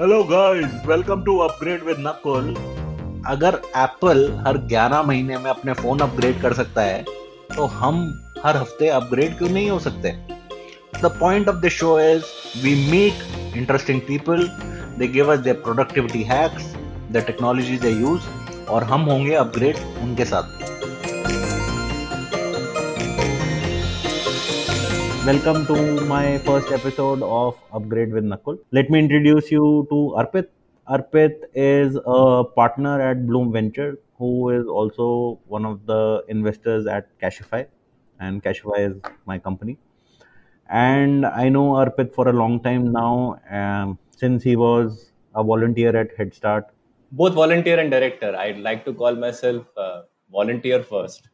Hello guys welcome to upgrade with Nakul अगर Apple हर 11 महीने में अपने फ़ोन अपग्रेड कर सकता है तो हम हर हफ़्ते अपग्रेड क्यों नहीं हो सकते? The point of the show is we meet interesting people they give us their productivity hacks the technology they use और हम होंगे अपग्रेड उनके साथ। Welcome to my first episode of Upgrade with Nakul. Let me introduce you to Arpit. Arpit is a partner at Bloom Venture, who is also one of the investors at Cashify, and Cashify is my company. And I know Arpit for a long time now, um, since he was a volunteer at Head Start. Both volunteer and director. I'd like to call myself uh, volunteer first.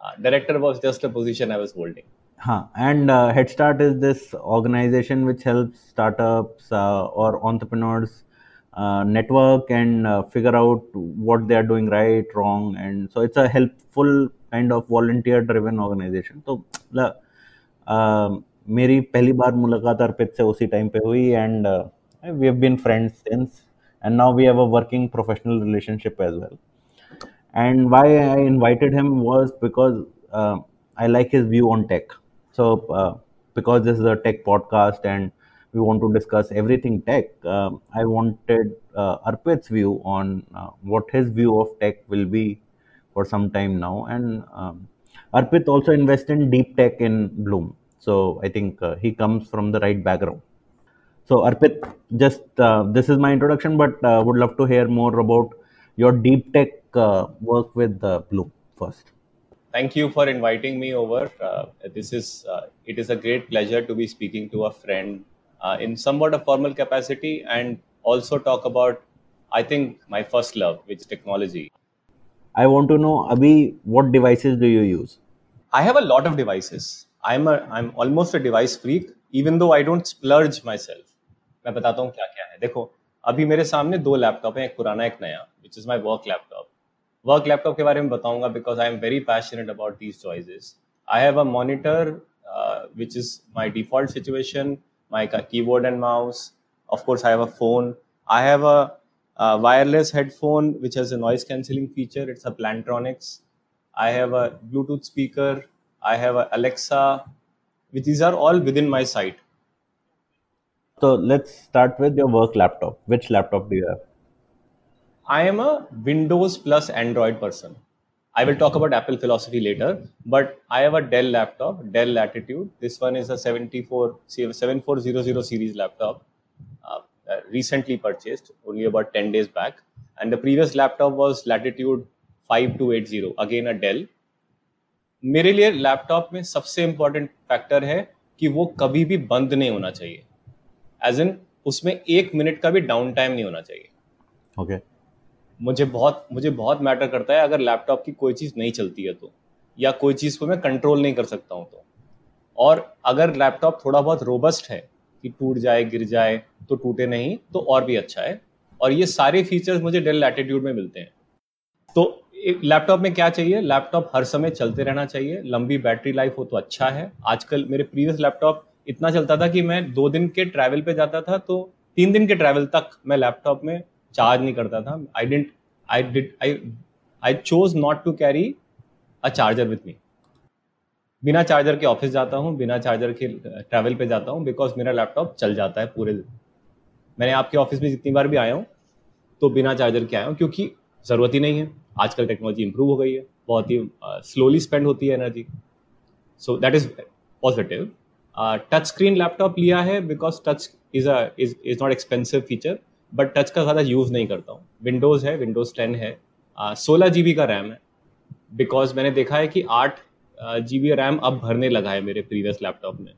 Uh, director was just a position I was holding. Huh. And uh, Head Start is this organization which helps startups uh, or entrepreneurs uh, network and uh, figure out what they are doing right, wrong, and so it's a helpful kind of volunteer driven organization. तो ल- uh, मेरी पहली बार मुलाकात अर्पित से उसी time पे हुई and we have been friends since and now we have a working professional relationship as well and why I invited him was because uh, I like his view on tech. So, uh, because this is a tech podcast and we want to discuss everything tech, uh, I wanted uh, Arpit's view on uh, what his view of tech will be for some time now. And um, Arpit also invests in deep tech in Bloom. So, I think uh, he comes from the right background. So, Arpit, just uh, this is my introduction, but uh, would love to hear more about your deep tech work with Bloom first Thank you for inviting me over. Uh, this is uh, it is a great pleasure to be speaking to a friend uh, in somewhat a formal capacity and also talk about I think my first love, which is technology. I want to know, Abhi, what devices do you use? I have a lot of devices. I'm a I'm almost a device freak, even though I don't splurge myself. मैं बताता हूँ क्या क्या है देखो अभी मेरे सामने दो लैपटॉप हैं एक पुराना एक नया which is my work laptop work laptop के बारे में बताऊँगा because I am very passionate about these choices I have a monitor which is my default situation my keyboard and mouse course i have a phone i have a, a wireless headphone which has a noise cancelling feature it's a plantronics i have a bluetooth speaker i have a alexa which these are all within my sight So let's start with your work laptop. Which laptop do you have? I am a Windows plus Android person. I will talk about Apple philosophy later, but I have a Dell laptop, Dell Latitude. This one is a 74 7400 series laptop, uh, uh, recently purchased, only about 10 days back. And the previous laptop was Latitude 5280, again a Dell. मेरे लिए laptop में सबसे important factor है कि वो कभी भी बंद नहीं होना चाहिए एज इन उसमें एक मिनट का भी डाउन टाइम नहीं होना चाहिए Okay. मुझे बहुत मुझे बहुत मैटर करता है अगर लैपटॉप की कोई चीज़ नहीं चलती है तो या कोई चीज़ को मैं कंट्रोल नहीं कर सकता हूँ तो। और अगर लैपटॉप थोड़ा बहुत रोबस्ट है कि टूट जाए, गिर जाए तो टूटे नहीं तो और भी अच्छा है। और ये सारे फीचर्स मुझे डेल लैटिट्यूड में मिलते हैं। तो लैपटॉप में क्या चाहिए? लैपटॉप हर समय चलते रहना चाहिए। लंबी बैटरी लाइफ हो तो अच्छा है। आजकल मेरे प्रीवियस लैपटॉप इतना चलता था कि मैं दो दिन के ट्रैवल पे जाता था तो तीन दिन के ट्रैवल तक मैं लैपटॉप में चार्ज नहीं करता था। I didn't I did I I chose not to carry a charger with me बिना चार्जर के ऑफ़िस जाता हूँ, बिना चार्जर के ट्रैवल पे जाता हूँ बिकॉज़ मेरा लैपटॉप चल जाता है पूरे दिन। मैंने आपके ऑफ़िस में जितनी बार भी आया हूँ तो बिना चार्जर के आया हूँ क्योंकि ज़रूरत ही नहीं है। आजकल टेक्नोलॉजी इंप्रूव हो गई है, बहुत ही स्लोली स्पेंड होती है energy so that is positive touch screen laptop लिया है because touch is is is not expensive feature but touch का ज़्यादा यूज़ नहीं करता हूँ। विंडोज़ है विंडोज़ टेन है। सोलह जी बी का रैम है। बिकॉज़ मैंने देखा है कि आठ जी बी रैम अब भरने लगा है मेरे प्रीवियस लैपटॉप में।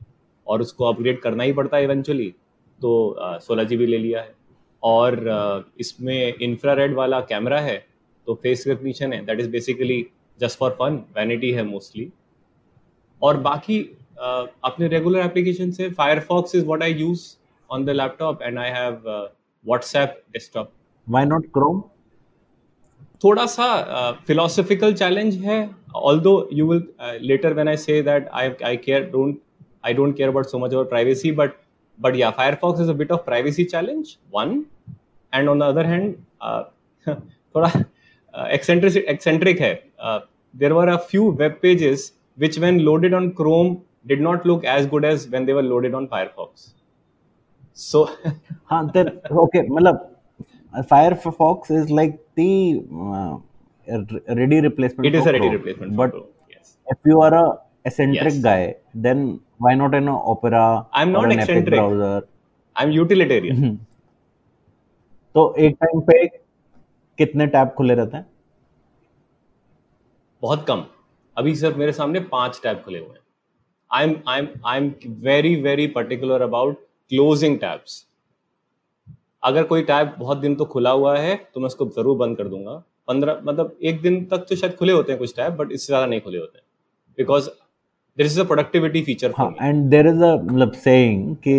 और उसको अपग्रेड करना ही पड़ता है इवेंचुअली तो सोलह जी बी ले लिया है। और uh, इसमें इंफ्रारेड वाला कैमरा है तो फेस रिकग्निशन है। That is basically just for fun vanity है मोस्टली और बाकी uh, अपने रेगुलर एप्लीकेशन से Firefox is what I use on the laptop and I have WhatsApp desktop Why not Chrome? थोड़ा सा फिलोसफिकल चैलेंज है although you will later when I say that I I care don't I don't care about so much about privacy but but yeah Firefox is a bit of privacy challenge one and on the other hand थोड़ा eccentric eccentric है uh, there were a few web pages which when loaded on chrome did not look as good as when they were loaded on firefox So हाँ then okay मतलब Firefox is like the uh, ready replacement it is a ready Chrome. replacement but yes if you are a eccentric Yes. guy then why not an opera I'm not eccentric. browser i'm utilitarian तो एक time पे कितने tab खुले रहते हैं बहुत कम अभी सिर्फ़ मेरे सामने पाँच टैब खुले हुए हैं I am I am I am very very particular about closing tabs अगर कोई टैब बहुत दिन तो खुला हुआ है तो मैं उसको ज़रूर बंद कर दूँगा। पंद्रह मतलब एक दिन तक तो शायद खुले होते हैं कुछ टैब बट इससे ज़्यादा नहीं खुले होते। हैं because this is a productivity feature and there is a मतलब सेइंग कि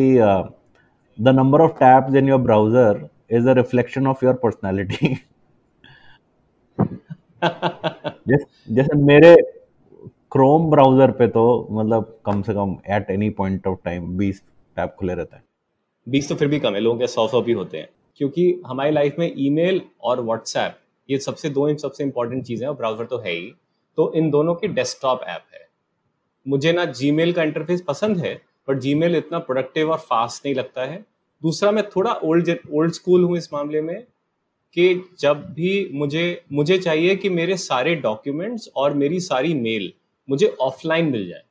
the number of tabs in your browser is a reflection of your personality जैसे मेरे क्रोम ब्राउज़र पे तो मतलब कम से कम at any point of time 20 tab खुले रहता है। बीस तो फिर भी कम है, लोगों के सौ सौ भी होते हैं। क्योंकि हमारी लाइफ में ईमेल और व्हाट्सएप ये सबसे दो सबसे इंपॉर्टेंट चीज़ें और ब्राउज़र तो है ही। तो इन दोनों की डेस्कटॉप ऐप है। मुझे ना जीमेल का इंटरफेस पसंद है बट जीमेल इतना प्रोडक्टिव और फास्ट नहीं लगता है। दूसरा, मैं थोड़ा ओल्ड ओल्ड स्कूल हूँ इस मामले में कि जब भी मुझे मुझे चाहिए कि मेरे सारे डॉक्यूमेंट्स और मेरी सारी मेल मुझे ऑफलाइन मिल जाए।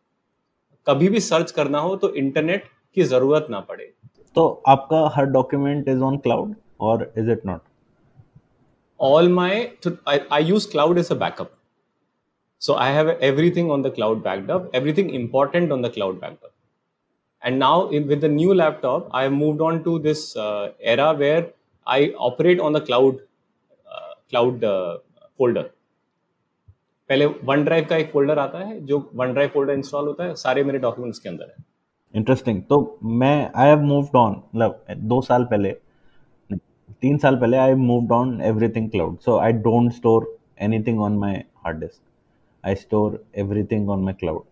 कभी भी सर्च करना हो तो इंटरनेट की ज़रूरत ना पड़े तो आपका हर डॉक्यूमेंट इज़ ऑन क्लाउड और is it not to, I, I use cloud as a backup so i have everything on the cloud backed up everything important on the cloud backed up and now in, with the new laptop i have moved on to this uh, era where i operate on the cloud uh, cloud uh, folder पहले OneDrive का एक folder आता है जो OneDrive folder install होता है सारे मेरे डॉक्यूमेंट्स के अंदर है इंटरेस्टिंग तो मैं आई हैव मूव्ड ऑन मतलब दो साल पहले, तीन साल पहले I moved on everything cloud so I don't store anything on my hard disk I store everything on my cloud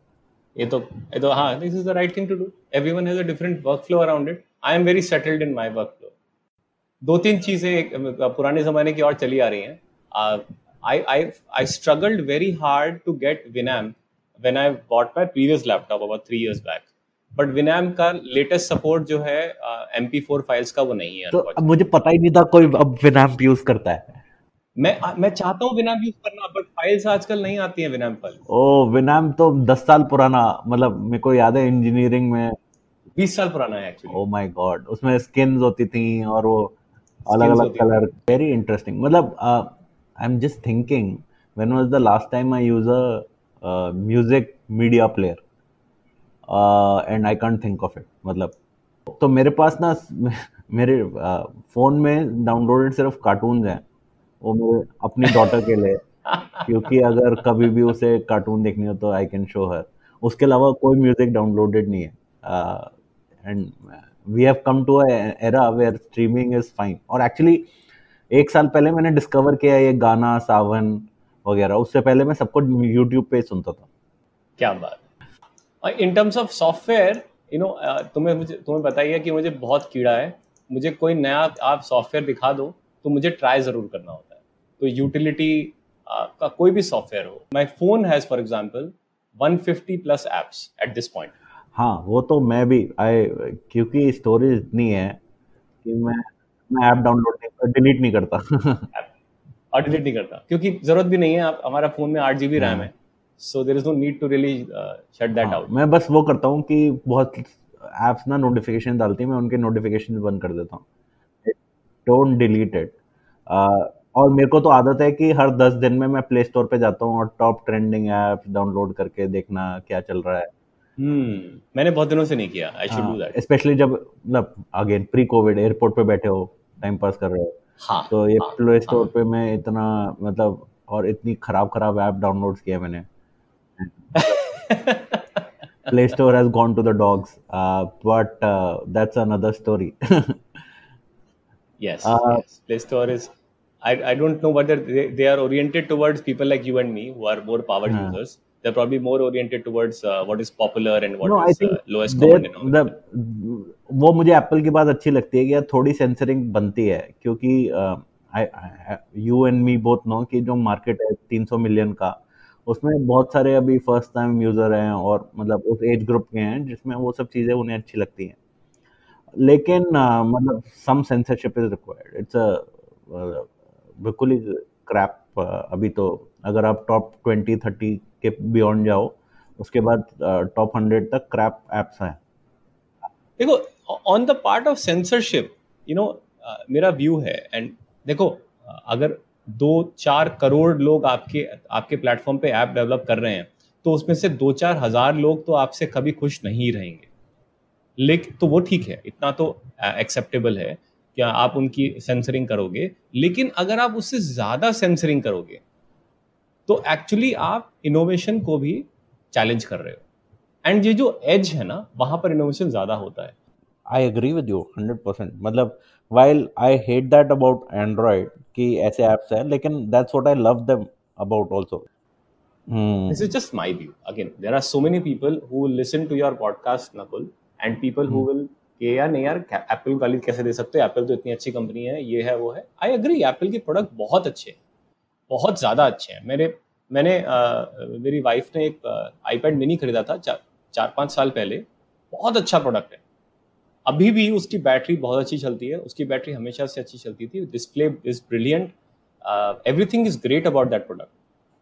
ये तो ये तो हाँ this is the right thing to do everyone has a different workflow around it I am very settled in my workflow दो तीन चीज़ें पुराने जमाने की और चली आ रही हैं. I I I struggled very hard to get Winamp when I bought my previous laptop about three years back but Winamp का लेटेस्ट सपोर्ट जो है एम पी फोर फाइल्स का वो नहीं है तो अब मुझे पता ही नहीं था कोई अब विनैम्प यूज़ करता है। मैं मैं चाहता हूँ विनैम यूज़ करना बट फाइल्स आजकल नहीं आती हैं विनैम फ़ाइल ओ विनैम्प तो दस साल पुराना मतलब मेरे को याद है इंजीनियरिंग में। बीस साल पुराना है एक्चुअली ओ माय गॉड उसमें स्किन्स होती थी और वो अलग अलग कलर वेरी इंटरेस्टिंग मतलब I am just thinking when was the last time I use a music media player and I can't think of it मतलब। तो मेरे पास ना, मेरे फ़ोन में डाउनलोडेड सिर्फ़ कार्टून हैं। वो मेरे, अपनी डॉटर के लिए। क्योंकि अगर कभी भी उसे कार्टून देखनी हो तो आई कैन शो हर उसके अलावा कोई म्यूज़िक डाउनलोडेड नहीं है। And we have come to era where streaming is fine और एक्चुअली एक साल पहले मैंने डिस्कवर किया ये गाना, सावन वगैरह। उससे पहले मैं सबको यूट्यूब पे सुनता था। क्या बात। और in terms of software you know तुम्हें मुझे तुम्हें बताइए कि मुझे बहुत कीड़ा है। मुझे कोई नया आप सॉफ्टवेयर दिखा दो तो मुझे ट्राई ज़रूर करना होता है। तो यूटिलिटी का कोई भी सॉफ्टवेयर हो। My phone has for example 150 plus apps at this point हाँ वो तो मैं भी आई क्योंकि स्टोरेज इतनी है कि मैं मैं ऐप डाउनलोड नहीं डिलीट नहीं करता। और डिलीट नहीं करता। क्योंकि ज़रूरत भी नहीं है आप हमारा फ़ोन में आठ जी बी रैम हाँ। So there is no need to really shut that out मैं बस वो करता हूँ कि बहुत एप्स ना नोटिफिकेशन डालती है मैं उनके नोटिफिकेशन बंद कर देता हूँ। डोंट डिलीट इट और मेरे को तो आदत है कि हर दस दिन में मैं प्ले स्टोर पे जाता हूँ और टॉप ट्रेंडिंग ऐप्स डाउनलोड करके देखना क्या चल रहा है। हम्म मैंने बहुत दिनों से नहीं किया। I should do that specially जब मतलब अगेन प्री कोविड एयरपोर्ट पे बैठे हो टाइम पास कर रहे हो। हाँ तो ये हाँ, प्ले स्टोर हाँ। पे मैं इतना मतलब और इतनी खराब खराब ऐप डाउनलोड किया मैंने। Play Store has gone to the dogs, uh, but uh, that's another story. Yes, Uh, yes. Play Store is. I, I don't know whether they, they are oriented towards people like you and me who are more power हाँ. users, they're probably more oriented towards uh, what is popular and what I is uh, lowest common denominator the वो मुझे Apple की बात अच्छी लगती है कि यार थोड़ी सेंसरिंग बनती है क्योंकि you and me both know कि जो मार्केट है 300 मिलियन का उसमें बहुत सारे अभी फ़र्स्ट टाइम यूज़र हैं और मतलब उस एज ग्रुप के हैं जिसमें वो सब चीज़ें उन्हें अच्छी लगती हैं। लेकिन अ, मतलब some censorship is required it's a बिल्कुल ही क्रैप अभी तो अगर आप टॉप ट्वेंटी थर्टी के बियॉन्ड जाओ उसके बाद टॉप हंड्रेड तक क्रैप एप्स हैं। देखो on the part of censorship you know मेरा व्यू है एंड देखो uh, अगर दो चार करोड़ लोग आपके आपके प्लेटफॉर्म पे ऐप डेवलप कर रहे हैं तो उसमें से दो चार हज़ार लोग तो आपसे कभी खुश नहीं रहेंगे। लेकिन तो वो ठीक है, इतना तो एक्सेप्टेबल है क्या आप उनकी सेंसरिंग करोगे, लेकिन अगर आप उससे ज़्यादा सेंसरिंग करोगे तो एक्चुअली आप इनोवेशन को भी चैलेंज कर रहे हो। एंड ये जो एज है ना, वहाँ पर इनोवेशन ज़्यादा होता है। I agree with you hundred percent मतलब while I hate that about Android कि ऐसे एप्स हैं लेकिन that's what I love them about also this is just my view. Again there are so many people who will listen to your podcast nakul and people who will कि यार नहीं यार Apple गाली कैसे दे सकते हो? एप्पल तो इतनी अच्छी कंपनी है ये है वो है। आई एग्री एप्पल के प्रोडक्ट बहुत अच्छे हैं बहुत ज़्यादा अच्छे हैं। मेरे मैंने मेरी वाइफ ने एक आईपैड मिनी खरीदा था चार चार पाँच साल पहले। बहुत अच्छा प्रोडक्ट है। अभी भी उसकी बैटरी बहुत अच्छी चलती है उसकी बैटरी हमेशा से अच्छी चलती थी। Display is brilliant everything is great about that product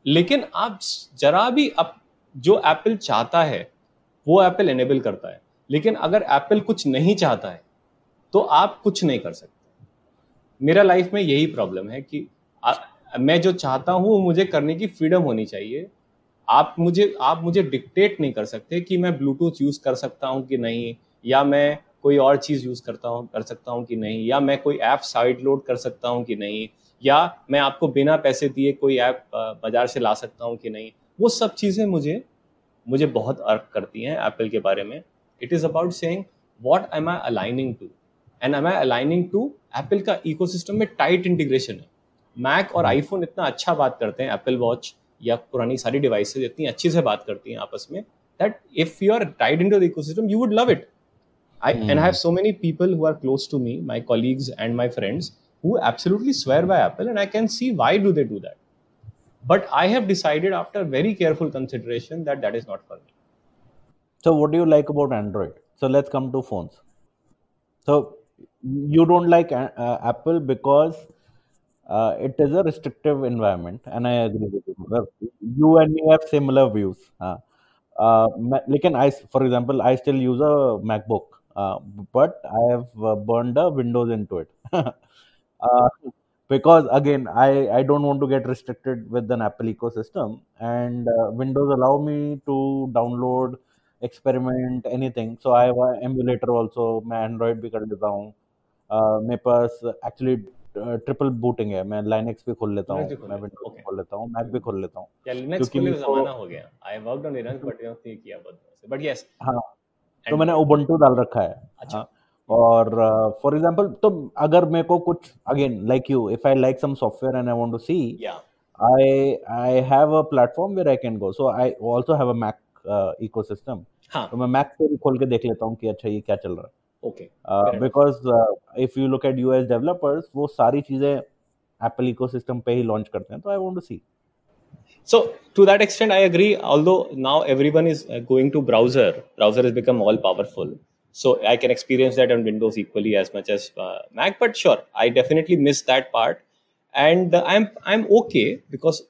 लेकिन आप जरा भी अब जो एप्पल चाहता है वो एप्पल एनेबल करता है। लेकिन अगर एप्पल कुछ नहीं चाहता है तो आप कुछ नहीं कर सकते। मेरा लाइफ में यही प्रॉब्लम है कि आ, मैं जो चाहता हूँ वो मुझे करने की फ्रीडम होनी चाहिए। आप मुझे आप मुझे डिक्टेट नहीं कर सकते कि मैं ब्लूटूथ यूज़ कर सकता हूँ कि नहीं या मैं कोई और चीज़ यूज़ करता हूँ कर सकता हूँ कि नहीं? या मैं कोई ऐप साइड लोड कर सकता हूँ कि नहीं? या मैं आपको बिना पैसे दिए कोई ऐप बाज़ार से ला सकता हूँ कि नहीं? वो सब चीज़ें मुझे मुझे बहुत अर्क करती हैं एप्पल के बारे में। It is about saying what am I aligning to and am I aligning to Apple का इकोसिस्टम में टाइट इंटीग्रेशन है। मैक और आईफोन इतना अच्छा बात करते हैं एप्पल वॉच या पुरानी सारी डिवाइसेज इतनी अच्छी से बात करती हैं आपस में that if you are tied in to the ecosystem you would love it I and I have so many people who are close to me, my colleagues and my friends, who absolutely swear by Apple, and I can see why do they do that. But I have decided after very careful consideration that that is not for me. So, what do you like about Android? So, let's come to phones. So, you don't like uh, uh, Apple because uh, it is a restrictive environment, and I agree with you. Well, You and me have similar views. Uh, uh, ma- लेकिन I, for example, I still use a MacBook, uh, but I have uh, burned the Windows into it. uh, because again I, I don't want to get restricted with an apple ecosystem and uh, windows allow me to download experiment anything so i have an emulator also मैं android भी कर लेता हूँ uh, मेरे पास actually triple booting है मैं Linux भी खोल लेता हूँ Linux भी खोल मैं लेते हो, विंडोज भी okay. खोल लेता हूँ मैक भी खोल लेता हूँ Yeah, Linux क्योंकि को लिए मेरे को जमाना हो गया. I worked on Linux, but you know, नहीं किया बहुत दिनों से. But yes, हाँ तो मैंने उबंटू डाल रखा है अच्छा। हाँ। और uh, फॉर एग्जांपल तो अगर मेरे को कुछ again like you if I like some software and I want to see I I have a platform where I can go so I also have a Mac ecosystem तो मैं Mac पे भी खोल के देख लेता हूँ कि अच्छा ये क्या चल रहा है। Okay because if you look at US developers वो सारी चीज़ें एप्पल इकोसिस्टम पे ही लॉन्च करते हैं तो I want to see So to that extent, I agree. Although now everyone is uh, going to browser, browser has become all powerful. So I can experience that on Windows equally as much as uh, Mac. But sure, I definitely miss that part, and uh, I'm I'm okay because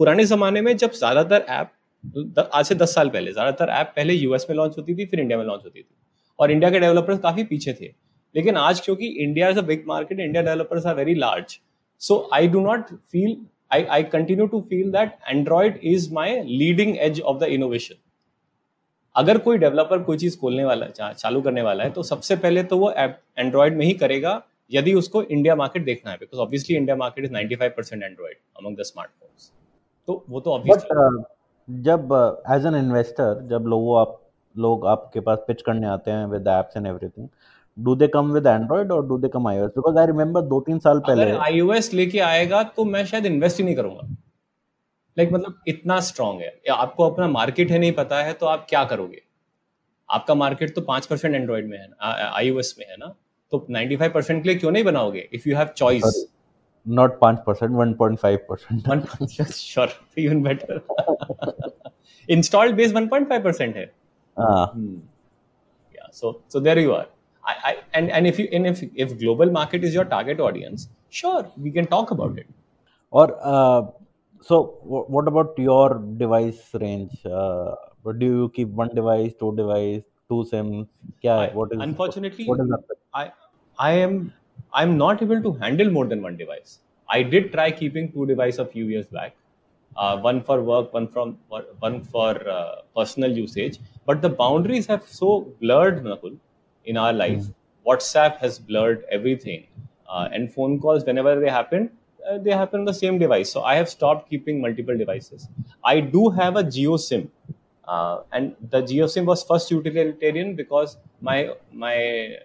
पुराने जमाने में जब ज़्यादातर app आज से दस साल पहले ज़्यादातर ऐप पहले यूएस में लॉन्च होती थी फिर इंडिया में लॉन्च होती थी और इंडिया के डेवलपर्स काफ़ी पीछे थे लेकिन आज क्योंकि India is a big market India developers are very large so I do not feel I I continue to feel that Android is my leading edge of the innovation अगर कोई डेवलपर कोई चीज़ खोलने वाला चालू करने वाला है तो सबसे पहले तो वो एंड्रॉइड में ही करेगा यदि उसको इंडिया मार्केट देखना है because obviously India market is 95 percent Android among the smartphones तो वो तो ऑब्वियसली uh, जब एज एन इन्वेस्टर जब लोगों आप लोग आपके पास पिच करने आते हैं with apps and everything do they come with Android और do they come iOS because I remember दो तीन साल पहले iOS लेके आएगा तो मैं शायद इन्वेस्ट ही नहीं करूँगा लाइक मतलब इतना स्ट्रांग है या आपको अपना मार्केट है नहीं पता है तो आप क्या करोगे आपका मार्केट तो पाँच परसेंट एंड्रॉइड में है आई में है ना तो 95 परसेंट के लिए क्यों नहीं बनाओगे if you have choice not 5%, 1.5%. sure, even better. Installed base 1.5% है. Ah. Hmm. Yeah, so so there you are. I, I, and and if you and if if global market is your target audience, sure, we can talk about it. Or uh, so, w- what about your device range? Uh, do you keep one device, two device, two SIMs? Yeah, I, what is unfortunately? What is I I am I'm not able to handle more than one device. I did try keeping two devices a few years back, uh, one for work, one from one for uh, personal usage. But the boundaries have so blurred, Nakul, in our life. Mm. WhatsApp has blurred everything, uh, and phone calls whenever they happen, uh, they happen on the same device. So I have stopped keeping multiple devices. I do have a Geo SIM, uh, and the Geo SIM was first utilitarian because my my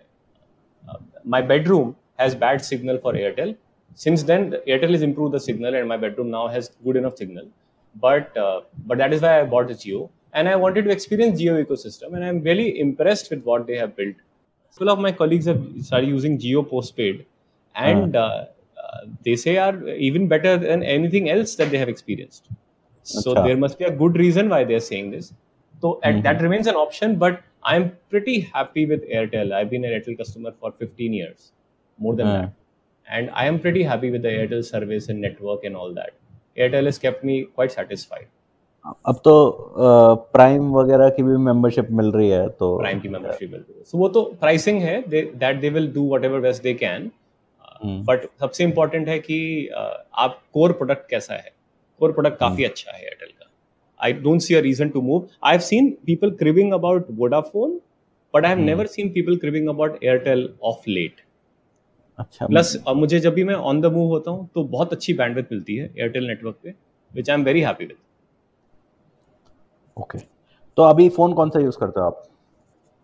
uh, my bedroom has bad signal for Airtel. Since then, Airtel has improved the signal, and my bedroom now has good enough signal. But uh, but that is why I bought the Geo, and I wanted to experience Geo ecosystem, and I'm really impressed with what they have built. Several of my colleagues have started using Geo postpaid, and uh, uh, they say are even better than anything else that they have experienced. So Acha. there must be a good reason why they are saying this. So and that remains an option, but I'm pretty happy with Airtel. I've been an Airtel customer for 15 years, more than Hmm. that, and I am pretty happy with the Airtel service and network and all that. Airtel has kept me quite satisfied. अब तो prime वगैरह की भी membership मिल रही है तो Prime की membership मिल रही है. So वो तो pricing है they will do whatever best they can. Hmm, but सबसे इम्पोर्टेंट है कि uh, आप कोर प्रोडक्ट कैसा है? कोर प्रोडक्ट काफ़ी अच्छा है एयरटेल का। I don't see a reason to move I have seen people cribbing about Vodafone but I have never seen people cribbing about Airtel of late अच्छा। Plus uh, मुझे जब भी मैं ऑन द मूव होता हूँ तो बहुत अच्छी बैंडविड्थ मिलती है एयरटेल नेटवर्क पे which I am very happy with okay तो अभी फ़ोन कौन सा यूज़ करते हो आप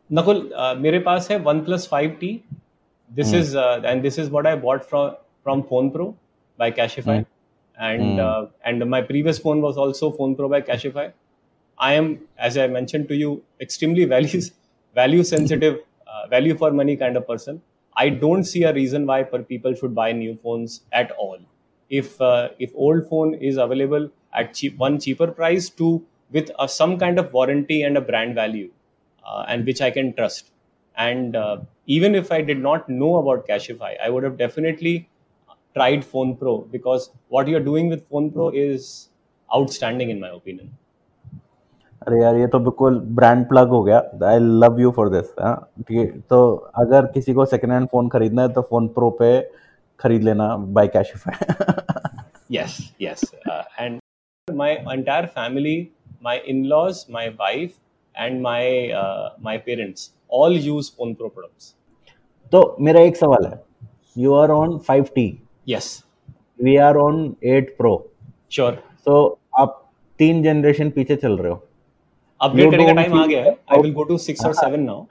नकुल uh, मेरे पास है OnePlus five T this is and this is what I bought from from phone pro by Cashify and uh, and my previous phone was also phone pro by cashify i am as i mentioned to you extremely values value sensitive uh, value for money kind of person i don't see a reason why per people should buy new phones at all if uh, if old phone is available at cheap one cheaper price to with uh, some kind of warranty and a brand value uh, and which i can trust and uh, even if i did not know about cashify i would have definitely tried Phone Pro because what you're doing with Phone Pro is outstanding in my opinion. अरे यार ये तो बिल्कुल brand plug हो गया I love you for this ठीक है तो अगर किसी को सेकंड हैंड फोन खरीदना है तो फोन प्रो पे खरीद लेना by Cashify Yes, yes. Uh, and my entire family, my in-laws, my wife, and my uh, my parents all use Phone Pro products. तो मेरा एक सवाल है। You are on 5T Yes, we are on 8 pro sure. तो आप तीन जनरेशन पीछे चल रहे हो। अपग्रेड You करने का टाइम आ गया है। I will go to six और सेवन नाउ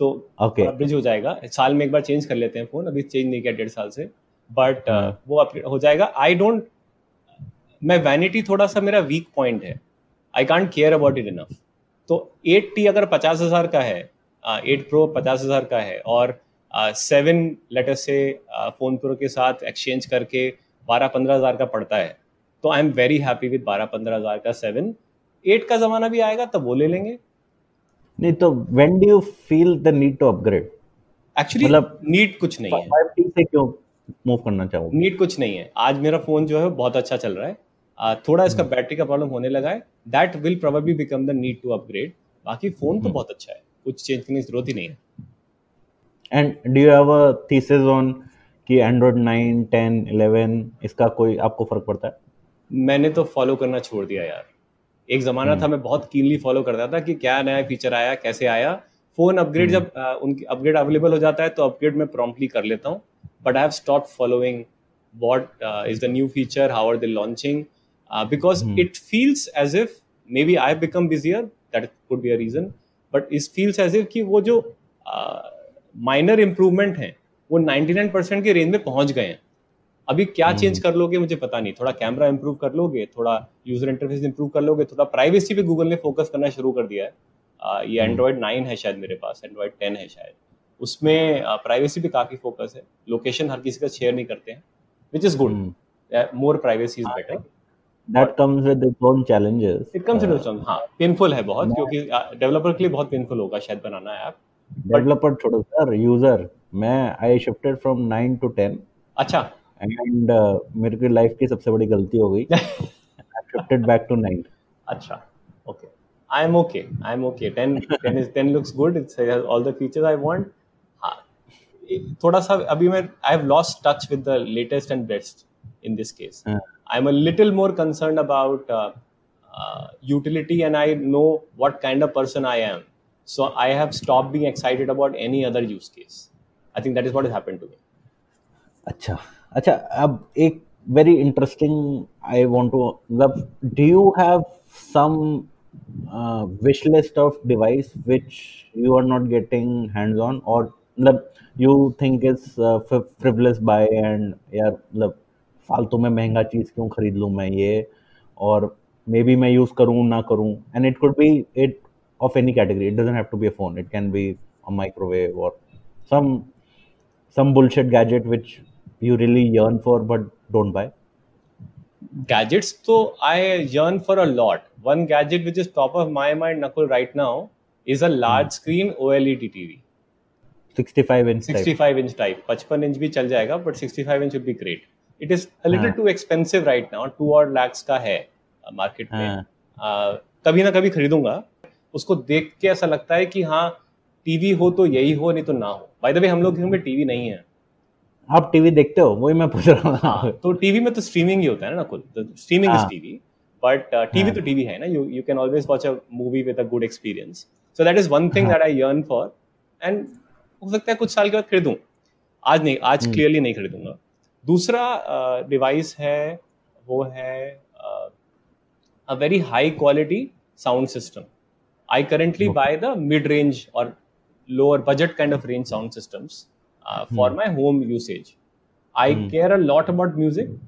तो Okay. ब्रिज हो जाएगा। साल में एक बार चेंज कर लेते हैं फ़ोन अभी चेंज नहीं किया डेढ़ साल से। बट हाँ। वो अपग्रेड हो जाएगा। आई डोंट मैं वैनिटी थोड़ा सा मेरा वीक पॉइंट है। I can't care about it enough तो एट टी अगर पचास हज़ार का है एट प्रो पचास हज़ार का है और सेवन लेटर से फ़ोन प्रो के साथ एक्सचेंज करके बारह पंद्रह हज़ार का पड़ता है तो I am very happy with बारह पंद्रह हज़ार का सेवन एट का जमाना भी आएगा तब वो ले लेंगे। नहीं तो when do you feel the need to upgrade actually मतलब नीड कुछ नहीं है। 5T से क्यों मूव करना चाहोगे? नीड कुछ नहीं है। आज मेरा फ़ोन जो है बहुत अच्छा चल रहा है। थोड़ा इसका बैटरी का प्रॉब्लम होने लगा है। That will probably become the need to upgrade बाकी फ़ोन तो बहुत अच्छा है। कुछ चेंज करने की ज़रूरत ही नहीं है। And do you have a thesis on कि एंड्रॉइड 9 10 11 इसका कोई आपको फ़र्क पड़ता है? मैंने तो फॉलो करना छोड़ दिया यार। एक जमाना था मैं बहुत कीनली फॉलो करता था कि क्या नया फीचर आया कैसे आया। फ़ोन अपग्रेड जब आ, उनकी अपग्रेड अवेलेबल हो जाता है तो अपग्रेड मैं प्रॉम्प्टली कर लेता हूँ। But I have stop following uh, is the new feature how are they launching uh, because it feels as if maybe i've become busier that could be a reason but it feels as if कि वो जो minor uh, improvement है वो 99% के range में पहुँच गए हैं। अभी क्या चेंज हम्म। कर लोगे मुझे पता नहीं। थोड़ा कैमरा इंप्रूव कर लोगे थोड़ा यूज़र इंटरफेस इंप्रूव कर लोगे थोड़ा प्राइवेसी पे गूगल ने फोकस करना शुरू कर दिया है। आ, ये। एंड्रॉयड नाइन है शायद मेरे पास एंड्रॉयड टेन है शायद। उसमें प्राइवेसी पे काफ़ी फोकस है। लोकेशन हर किसी का शेयर नहीं करते हैं which is good. More privacy is better that comes with its own challenges. It comes Uh, in हाँ पेनफुल है बहुत क्योंकि डेवलपर के लिए बहुत पेनफुल होगा शायद बनाना ऐप डेवलपर छोड़ो सर यूज़र मैं आई शिफ्टेड फ्रॉम 9 टू 10 अच्छा। एंड मेरे की लाइफ की सबसे बड़ी गलती हो गई। आई शिफ्टेड बैक टू 9 अच्छा okay. I am okay i am okay. 10 10 is 10 looks good. It has all the features i want. हाँ थोड़ा सा अभी मैं I have lost touch with the latest and best in this case हाँ। I am a little more concern about utility and i know what kind of person i am so i have stopped being excited about any other use case i think that is what has happened to me अच्छा अच्छा अब एक very interesting I want to मतलब do you have some wish list of device which you are not getting hands on और मतलब you think is frivolous buy and यार मतलब फालतू में महँगा चीज़ क्यों खरीद लू मैं ये? और मे बी मैं यूज़ करूँ ना करूँ? And it could be it of any category it doesn't to be a phone it can be a microwave और some some bullshit gadget which you really yearn for but don't buy gadgets तो I yearn for a lot one gadget which is top of my mind Nakul right now is a large screen O L E D TV 65 inch 65 type. inch type. 55 inch भी चल जाएगा but 65 inch would be great. Is a little हाँ. too expensive right now 2 और लैक्स का है market में हाँ. कभी ना कभी खरीदूँगा उसको देख के ऐसा लगता है कि हाँ टीवी हो तो यही हो नहीं तो ना हो बाय द वे हम लोग में टीवी नहीं है आप टीवी देखते हो वही मैं पूछ रहा हाँ हूँ तो टीवी में तो स्ट्रीमिंग ही होता है ना कुल स्ट्रीमिंग इज़ हाँ। टीवी बट टीवी हाँ। तो टीवी है ना you you can always watch a movie with a good experience so that is one thing हाँ। That I yearn for and हो सकता है कुछ साल के बाद खरीदूं आज नहीं आज हम्म। क्लियरली नहीं खरीदूँगा दूसरा डिवाइस uh, है वो है a very high quality sound system I currently buy the mid range और lower budget kind of range sound systems for my home usage I care a lot about music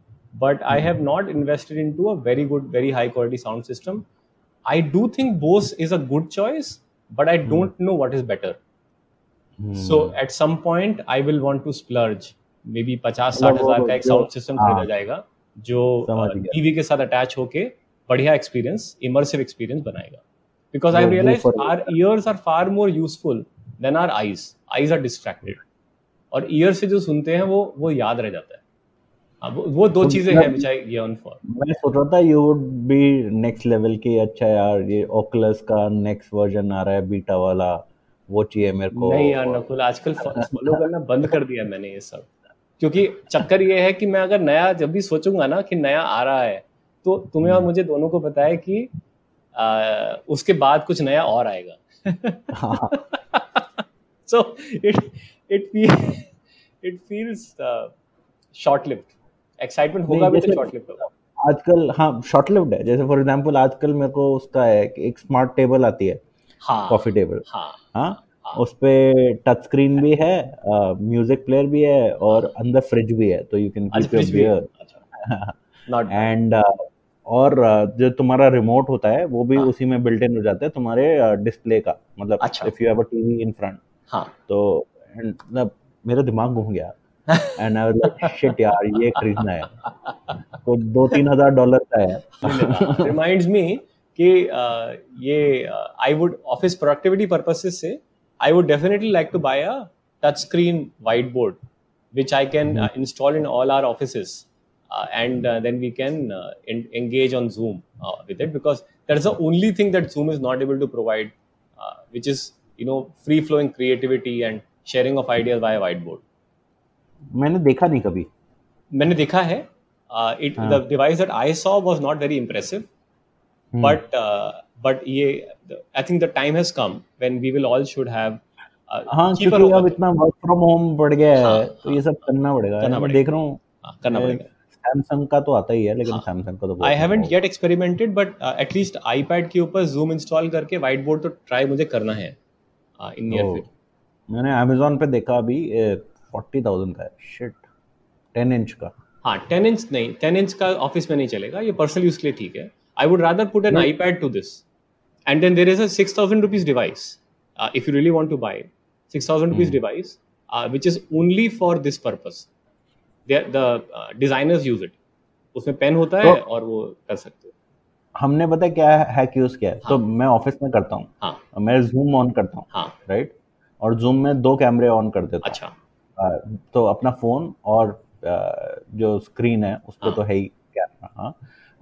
but I have not invested in to a very good very high quality sound system I do think Bose is a good choice but I don't know what is better so at some point I will want to splurge 50 मतलब 60 वो हज़ार का एक sound system हाँ। खरीदा जाएगा जो TV के साथ अटैच होके बढ़िया एक्सपीरियंस इमर्सिव एक्सपीरियंस बनाएगा। Because I realise our ears are far more useful than our eyes eyes are distracted और ईयर से जो सुनते हैं वो वो याद रह जाता है। हाँ, वो, दो तो चीज़ें हैं विच आई यर्न फॉर मैं सोच रहा था you would be next level की अच्छा यार ये ओकुलस का नेक्स्ट वर्जन आ रहा है बीटा वाला वो चाहिए मेरे को। नहीं यार नकुल आजकल फॉलो करना बंद कर दिया मैंने ये सब। क्योंकि चक्कर ये है कि मैं अगर नया जब भी सोचूँगा ना कि नया आ रहा है तो तुम्हें और हम्म। मुझे दोनों को पता है कि आ, उसके बाद कुछ नया और आएगा। it feels it feels uh, short lived excitement होगा भी तो short lived होगा। आजकल हाँ शॉर्ट लिव्ड है। जैसे फॉर एग्जांपल आजकल मेरे को उसका है कि एक स्मार्ट टेबल आती है। हाँ कॉफ़ी टेबल हाँ। हाँ। उस पे टच स्क्रीन भी है म्यूज़िक प्लेयर भी है और अंदर फ्रिज भी है तो यू कैन अच्छा कीप योर है। बियर अच्छा। एंड और uh, जो तुम्हारा रिमोट होता है वो भी हाँ। उसी में बिल्ट इन हो जाता है तुम्हारे डिस्प्ले का मतलब अच्छा। If you have a TV in front हाँ। तो मतलब मेरा दिमाग घूम गया। एंड आई लाइक शिट यार ये खरीदना है। तो दो तीन हज़ार डॉलर का है। रिमाइंड्स मी कि uh, ये I would office productivity purposes से I would definitely like to buy a touch screen white board which I can uh, install in all our offices. Uh, and uh, then we can uh, en- engage on Zoom uh, with it because that's the only thing that Zoom is not able to provide, uh, which is you know free flowing creativity and sharing of ideas via whiteboard. मैंने देखा नहीं कभी मैंने देखा है it हाँ। The device that I saw was not very impressive but but ये I think the time has come when we will all should have हाँ क्योंकि अब इतना वर्क फ्रॉम होम बढ़ गया है हाँ, तो ये सब करना पड़ेगा। करना मैं पड़ेगा। देख रहा हूँ हाँ, करना पड़ेगा। सैमसंग का तो आता ही है लेकिन हाँ। सैमसंग का तो I haven't yet experimented but at least iPad के ऊपर जूम इंस्टॉल करके व्हाइट बोर्ड तो ट्राई मुझे करना है इन नियर ओह, फ्यूचर मैंने अमेजोन पे देखा अभी फोर्टी थाउज़ेंड का है। शिट टेन इंच का। हाँ टेन इंच नहीं टेन इंच का ऑफ़िस में नहीं चलेगा ये पर्सनल यूज़ के लिए ठीक है। I would rather put an iPad to this and then there is a six thousand rupees device if you really want to buy six thousand rupees device which is only for this purpose the designers use it उसमें pen होता है तो- और वो कर सकते हो। हमने पता है क्या हैक यूज़ किया है? तो मैं ऑफ़िस में करता हूँ। हाँ। मैं जूम ऑन करता हूँ। हाँ। राइट और जूम में दो कैमरे ऑन कर देता हूँ। अच्छा। आ, तो अपना फ़ोन और आ, जो स्क्रीन है उस पर हाँ। तो है ही कैमरा हाँ।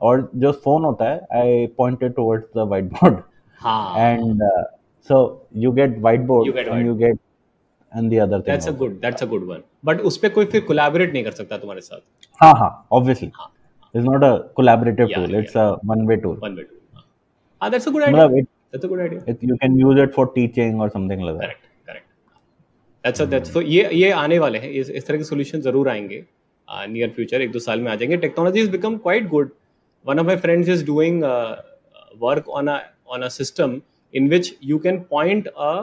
और जो फ़ोन होता है I pointed towards the whiteboard हाँ। And uh, so you get whiteboard You get and you get and the that's a good that's a good one but उस पे कोई फिर कोलैबोरेट नहीं कर सकता तुम्हारे साथ? हाँ हाँ not a collaborative Yeah, tool yeah. it's a one way tool one way to हाँ that's a good it, that's a good it you can use it for teaching or something like that. Correct correct that's that's तो ये ये आने वाले हैं इस इस तरह के सॉल्यूशन ज़रूर आएँगे नियर फ्यूचर एक दो साल में आ जाएँगे. Technology is become quite good one of my friends is doing work on a on a system in which you can point a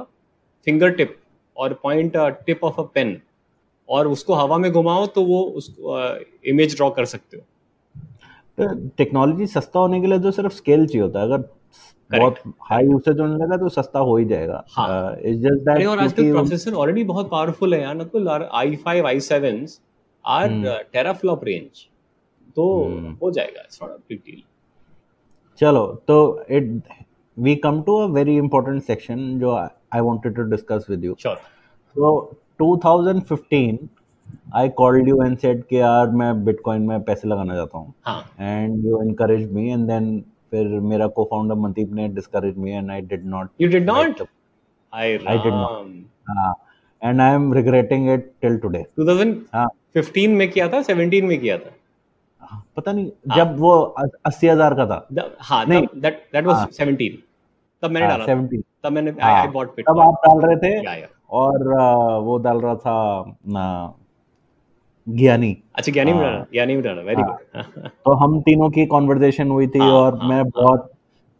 fingertip और point a tip of a pen और उसको हवा में घुमाओ तो वो उसको इमेज ड्रॉ कर सकते हो। तो टेक्नोलॉजी सस्ता होने के लिए तो सिर्फ़ स्केल चाहिए होता है। अगर बहुत हाई यूसेज होने लगा तो सस्ता हो ही जाएगा। हाँ। इट्स जस्ट अरे और आजकल प्रोसेसर ऑलरेडी बहुत पावरफुल है यार। नकुल और i five i seven are teraflop range तो हम्म। हो जाएगा it's not a big deal चलो तो it we come to a very important section जो I wanted to discuss with you sure So 2015, I called you and said कि यार मैं bitcoin में पैसे लगाना चाहता हूँ। हाँ। And you encouraged me and then फिर मेरा को फाउंडर मनदीप ने discourage me and I did not you did not I did not. Ram and I am regretting it till today 2015 हाँ। में किया था 17 में किया था? पता नहीं हाँ। जब वो अस्सी हज़ार का था द- हाँ नहीं। दैट दैट वाज हाँ। 17 तब मैंने डाला था सेवेंटी तब मैंने हाँ, आई बॉट पिट तब आप डाल रहे थे या या और वो डाल रहा था ना ज्ञानी अच्छा ज्ञानी में हाँ। डाला ज्ञानी में डाला वेरी हाँ। गुड तो हम तीनों की कॉन्वर्जेशन हुई थी हाँ, और हाँ, मैं हाँ। बहुत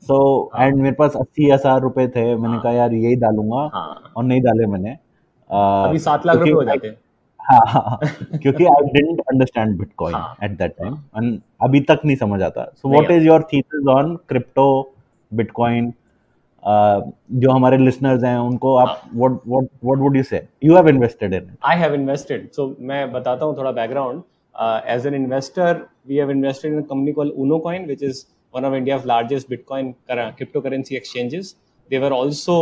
सो हाँ। एंड मेरे पास अस्सी हज़ार रुपए थे मैंने हाँ। कहा यार यही डालूँगा हाँ और नहीं डाले मैंने अभी सात लाख रुपए हो जाते हाँ हाँ, क्योंकि आई डिडंट अंडरस्टैंड बिटकॉइन हाँ, एट दैट टाइम एंड अभी तक नहीं समझ आता so what is your thesis on crypto bitcoin जो हमारे लिसनर्स हैं उनको आप हाँ। What what what would you say you have invested in I have invested. So मैं बताता हूँ थोड़ा background. Uh, as an investor, we have invested in a company called UnoCoin, which is one of India's largest Bitcoin cryptocurrency exchanges. They were also,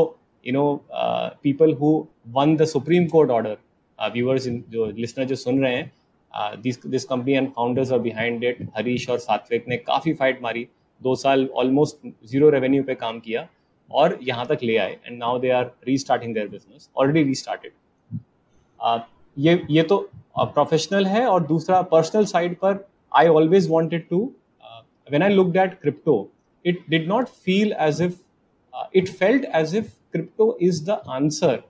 you know, uh, people who won the Supreme Court order. Uh, जो listener जो सुन रहे हैं, uh, this this company and founders are behind it. Harish और सात्विक ने काफ़ी fight मारी. दो साल ऑलमोस्ट ज़ीरो रेवेन्यू पे काम किया और यहाँ तक ले आए and now they are restarting their business already restarted आ, ये ये तो प्रोफेशनल है और दूसरा पर्सनल साइड पर I always wanted to when I looked at crypto it did not feel as if it felt as if crypto is the answer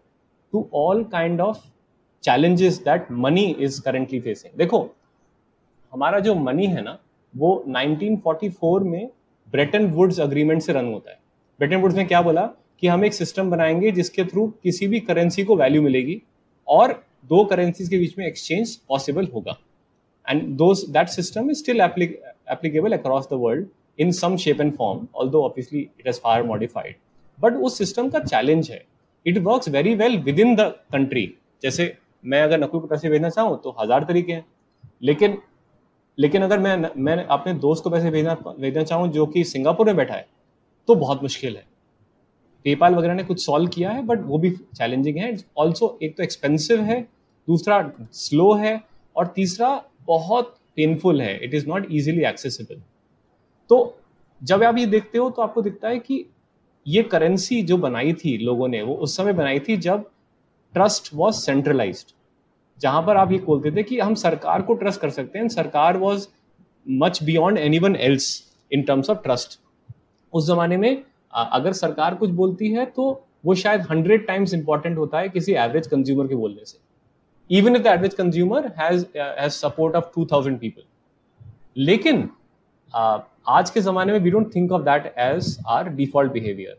to all kind of challenges that money is currently facing देखो, हमारा जो money है ना, वो 1944 में Bretton Woods agreement से run होता है। ब्रिटेन वुड्स ने क्या बोला? कि हम एक सिस्टम बनाएँगे जिसके थ्रू किसी भी करेंसी को वैल्यू मिलेगी और दो करेंसीज के बीच में एक्सचेंज पॉसिबल होगा। And that system is still applicable across the world in some shape and form although obviously it is far modified but उस सिस्टम का चैलेंज है। It work very well within the country जैसे मैं अगर नकुल को पैसे भेजना चाहूँ तो हज़ार तरीके हैं। लेकिन लेकिन अगर मैं मैं अपने दोस्त को पैसे भेजना भेजना चाहूँ जो कि सिंगापुर में बैठा है तो बहुत मुश्किल है। पेपाल वगैरह ने कुछ सॉल्व किया है बट वो भी चैलेंजिंग है। ऑल्सो एक तो एक्सपेंसिव है, दूसरा स्लो है, और तीसरा बहुत पेनफुल है। It is not easily accessible तो जब आप ये देखते हो तो आपको दिखता है कि ये करेंसी जो बनाई थी लोगों ने, वो उस समय बनाई थी जब ट्रस्ट वॉज़ सेंट्रलाइज्ड जहाँ पर आप ये बोलते थे कि हम सरकार को ट्रस्ट कर सकते हैं। सरकार was much beyond anyone else in terms of trust उस जमाने में अगर सरकार कुछ बोलती है तो वो शायद हंड्रेड टाइम्स इंपॉर्टेंट होता है किसी एवरेज कंज्यूमर के बोलने से। Even if the average consumer has support of two thousand people लेकिन आज के जमाने में we don't think of that as our default behaviour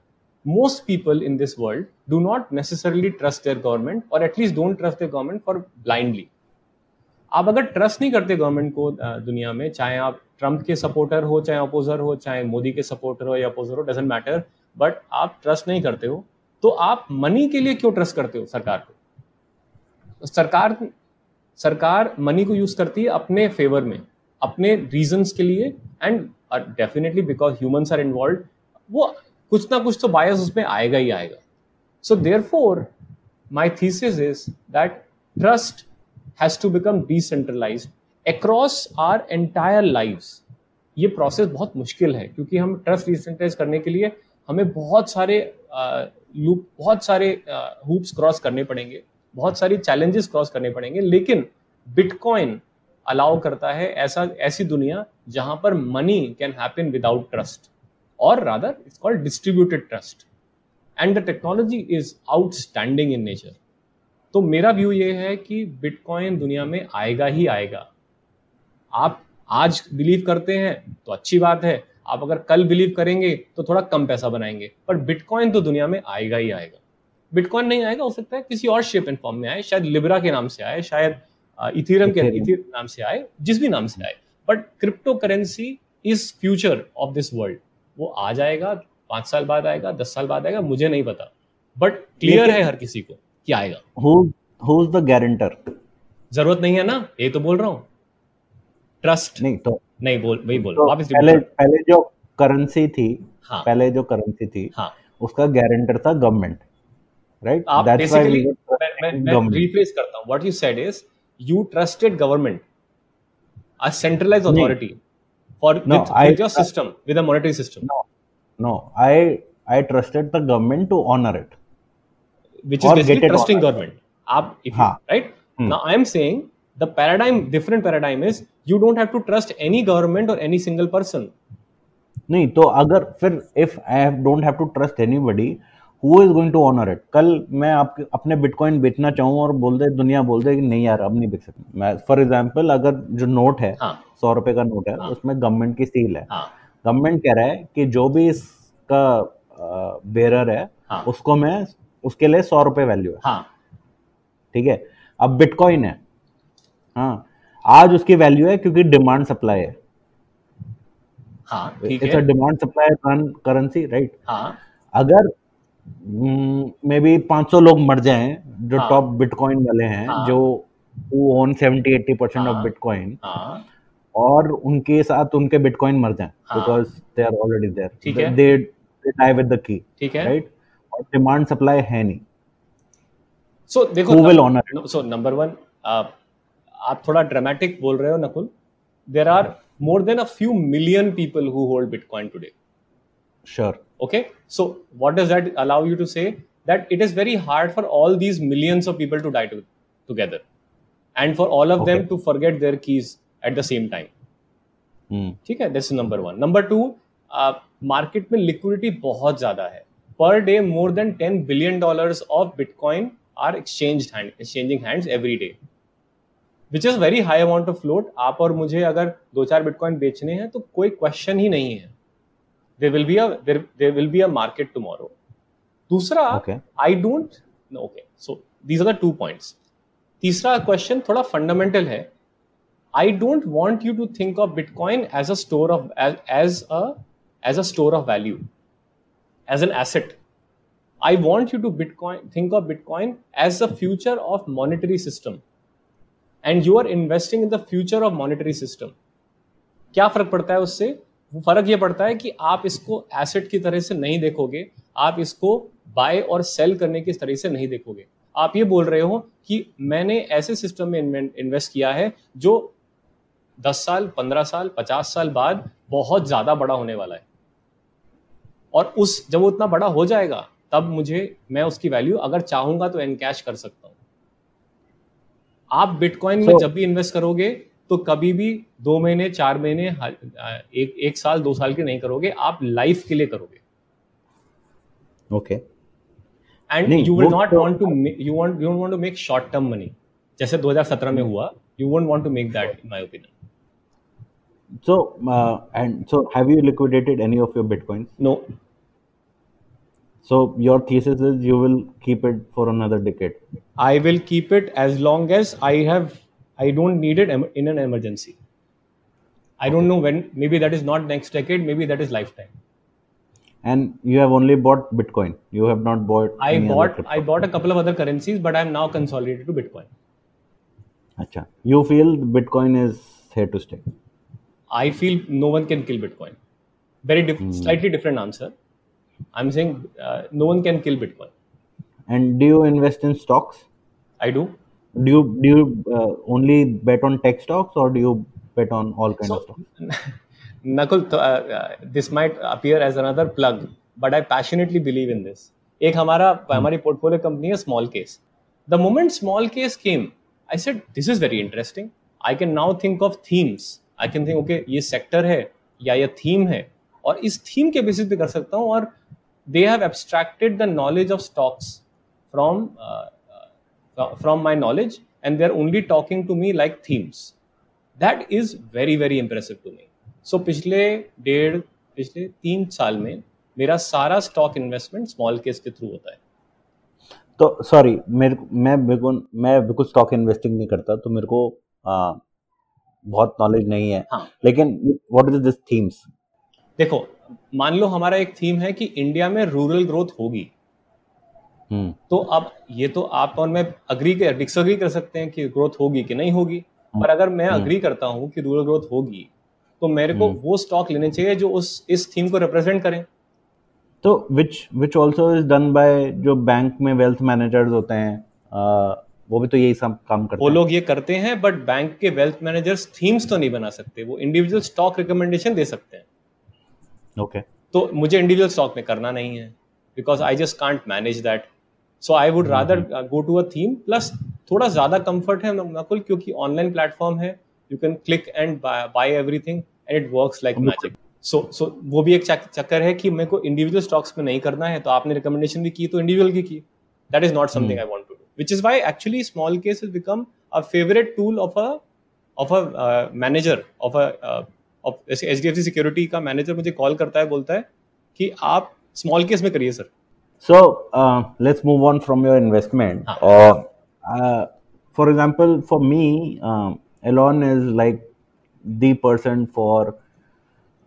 most people in this world do not necessarily trust their government or at least don't trust their government for blindly. आप अगर trust नहीं करते government को दुनिया में, चाहे आप Trump के सपोर्टर हो, चाहे अपोजर हो, चाहे मोदी के सपोर्टर हो या अपोजर हो डजेंट मैटर बट आप ट्रस्ट नहीं करते हो तो आप मनी के लिए क्यों ट्रस्ट करते हो सरकार को? सरकार सरकार मनी को यूज़ करती है अपने फेवर में, अपने रीजंस के लिए and definitely because humans are involve वो कुछ ना कुछ तो बायस उसमें आएगा ही आएगा। So therefore my thesis is that trust has to become decentralise across our entire life ये प्रोसेस बहुत मुश्किल है, क्योंकि हम ट्रस्ट डिसेंट्रलाइज करने के लिए हमें बहुत सारे लूप बहुत सारे हुप्स क्रॉस करने पड़ेंगे। बहुत सारी चैलेंजेस क्रॉस करने पड़ेंगे, लेकिन बिटकॉइन अलाउ करता है ऐसा, ऐसी दुनिया जहाँ पर money can happen without trust और rather it's called distributed trust and the technology is outstanding in nature तो मेरा व्यू ये है कि बिटकॉइन दुनिया में आएगा ही आएगा। आप आज बिलीव करते हैं तो अच्छी बात है। आप अगर कल बिलीव करेंगे तो थोड़ा कम पैसा बनाएँगे। पर बिटकॉइन तो दुनिया में आएगा ही आएगा। बिटकॉइन नहीं आएगा हो सकता है किसी और शेप एंड फॉर्म में आए। शायद लिब्रा के नाम से आए शायद इथीरियम के इथीरियम नाम से आए जिस भी नाम से आए। But crypto currency is future of this world वो आ जाएगा पाँच साल बाद आएगा दस साल बाद आएगा मुझे नहीं पता। बट क्लियर है हर किसी को कि आएगा। द गारंटर ज़रूरत नहीं है ना ये तो बोल रहा हूँ। ट्रस्ट नहीं तो नहीं बोल वही बोल तो वापस पहले पहले जो करेंसी थी हाँ, पहले जो करेंसी थी हाँ, उसका गारंटर था गवर्नमेंट राइट आप बेसिकली मैं मैं रिप्लेस करता हूँ। What you said is you trusted government a centralized authority for no, with, I, with your system with a monetary system no no i i trusted the government to honor it which is basically trusting government आप if you, right hmm. now i am saying the paradigm different paradigm is you don't have to trust any government or any single person नहीं तो अगर फिर if I don't have to trust anybody who is going to honour it कल मैं आपके अपने bitcoin बेचना चाहूँ और बोल दे दुनिया बोल दे कि नहीं यार अब नहीं बिक सकता। मैं फॉर एग्ज़ाम्पल अगर जो नोट है हाँ. सौ रुपए का नोट है हाँ. उसमें गवर्नमेंट की सील है। गवर्नमेंट हाँ. कह रहा है कि जो भी इसका बेरर है हाँ. उसको मैं उसके लिए सौ रुपए वैल्यू है। हाँ. ठीक है? अब बिटकॉइन है। हाँ। आज उसकी वैल्यू है क्योंकि डिमांड सप्लाई है। हाँ है। डिमांड सप्लाई करेंसी राइट हाँ। अगर मे बी 500 लोग मर जाएँ जो टॉप हाँ, बिटकॉइन वाले हैं हाँ, जो ओन 70 80 परसेंट ऑफ़ बिटकॉइन और उनके साथ उनके बिटकॉइन मर जाएँ because they are already there they they die with the key ठीक है। राइट और डिमांड सप्लाई है नहीं। सो so, देखो will honour so number one आप थोड़ा ड्रामेटिक बोल रहे हो Nakul. There are more than a few million people who hold bitcoin today sure okay so what does that allow you to say that it is very hard for all these millions of people to die to, together and for all of okay. them to forget their keys at the same time ठीक है this number one number two market में liquidity बहुत ज़्यादा है per day more than ten billion dollars of bitcoin are exchange hand exchanging hands every day which is very high amount of float आप और मुझे अगर दो चार बिटकॉइन बेचने हैं तो कोई क्वेश्चन ही नहीं है there will be a there, there will be a market tomorrow दूसरा I don't okay so these are the two points तीसरा क्वेश्चन थोड़ा फंडामेंटल है I don't want you to think of bitcoin as a store of as a as a store of value as an asset I want you to Bitcoin think of Bitcoin as the future of monetary system. And you are investing in the future of monetary system. क्या फ़र्क पड़ता है उससे फ़र्क ये पड़ता है कि आप इसको एसेट की तरह से नहीं देखोगे आप इसको बाय और सेल करने की तरह से नहीं देखोगे। आप ये बोल रहे हो कि मैंने ऐसे सिस्टम में इन्वेस्ट किया है जो 10 साल 15 साल 50 साल बाद बहुत ज़्यादा बड़ा होने वाला है। और उस जब वो उतना बड़ा हो जाएगा तब मुझे मैं उसकी वैल्यू अगर चाहूँगा तो एनकैश कर सकता हूँ। आप बिटकॉइन so, में जब भी इन्वेस्ट करोगे तो कभी भी दो महीने चार महीने एक, एक साल दो साल के नहीं करोगे आप लाइफ के लिए करोगे। Okay and you will not want to you want you want to make short term money जैसे 2017 में हुआ you won't want to make that in my opinion so and so have you liquidated any of your bitcoins no so your thesis is you will keep it for another decade I will keep it as long as I have I don't need it in an emergency. I don't know when. Maybe that is not next decade. Maybe that is lifetime. And you have only bought Bitcoin. You have not bought. I any bought. I bought a couple of other currencies, but I'm now consolidated to Bitcoin. Acha. You feel Bitcoin is here to stay. I feel no one can kill Bitcoin. Very diff- slightly different answer. I'm saying uh, no one can kill Bitcoin. And do you invest in stocks? I do. Do you do you uh, only bet on tech stocks or do you bet on all kind of stocks? Nakul, th- uh, uh, this might appear as another plug, but I passionately believe in this. एक हमारा हमारी portfolio company है smallcase the moment smallcase came I said this is very interesting I can now think of themes I can think okay ये sector है या ये theme है और इस थीम के बेसिस पे कर सकता हूँ और they have abstracted the knowledge of stocks from from my knowledge and they are only talking to me like themes that is very very impressive to me so पिछले डेढ़ पिछले तीन साल में मेरा सारा स्टॉक इन्वेस्टमेंट स्मॉल केस के through होता है। तो सॉरी मेरे मैं बिल्कुल मैं बिल्कुल स्टॉक इन्वेस्टिंग नहीं करता तो मेरे को आ, बहुत नॉलेज नहीं है। हाँ। लेकिन व्हाट इज़ दिस थीम्स देखो मान लो हमारा एक थीम है कि इंडिया में रूरल ग्रोथ होगी। तो अब ये तो आप और मैं अग्री कर डिसअग्री कर सकते हैं कि ग्रोथ होगी कि नहीं होगी पर अगर मैं हम्म। अग्री करता हूँ कि रूरल ग्रोथ होगी तो मेरे को हम्म। वो स्टॉक लेने चाहिए जो उस इस थीम को रिप्रेजेंट करें तो which which also is done by जो बैंक में वेल्थ मैनेजर्स होते हैं आ, वो भी तो यही सब काम करते वो हैं लोग ये करते हैं बट बैंक के वेल्थ मैनेजर्स थीम्स तो नहीं बना सकते वो इंडिविजुअल स्टॉक रिकमेंडेशन दे सकते हैं ओके okay. तो मुझे इंडिविजुअल स्टॉक में करना नहीं है because I just can't manage that so I would rather go to a theme plus थोड़ा ज़्यादा कंफर्ट है नकुल क्योंकि ऑनलाइन प्लेटफॉर्म है। You can click and buy everything and it works like magic so so वो भी एक चक्कर है कि मेरे को इंडिविजुअल स्टॉक्स में नहीं करना है तो आपने रिकमेंडेशन भी की तो इंडिविजुअल की की। That is not something I want to do which is why actually smallcase has become a favourite tool of a of a manager of a of HDFC security का मैनेजर मुझे call करता है बोलता है कि आप स्मॉल केस में करिए sir So uh, let's move on from your investment. हाँ. Uh, uh, for example, for me, um, Elon is like the person for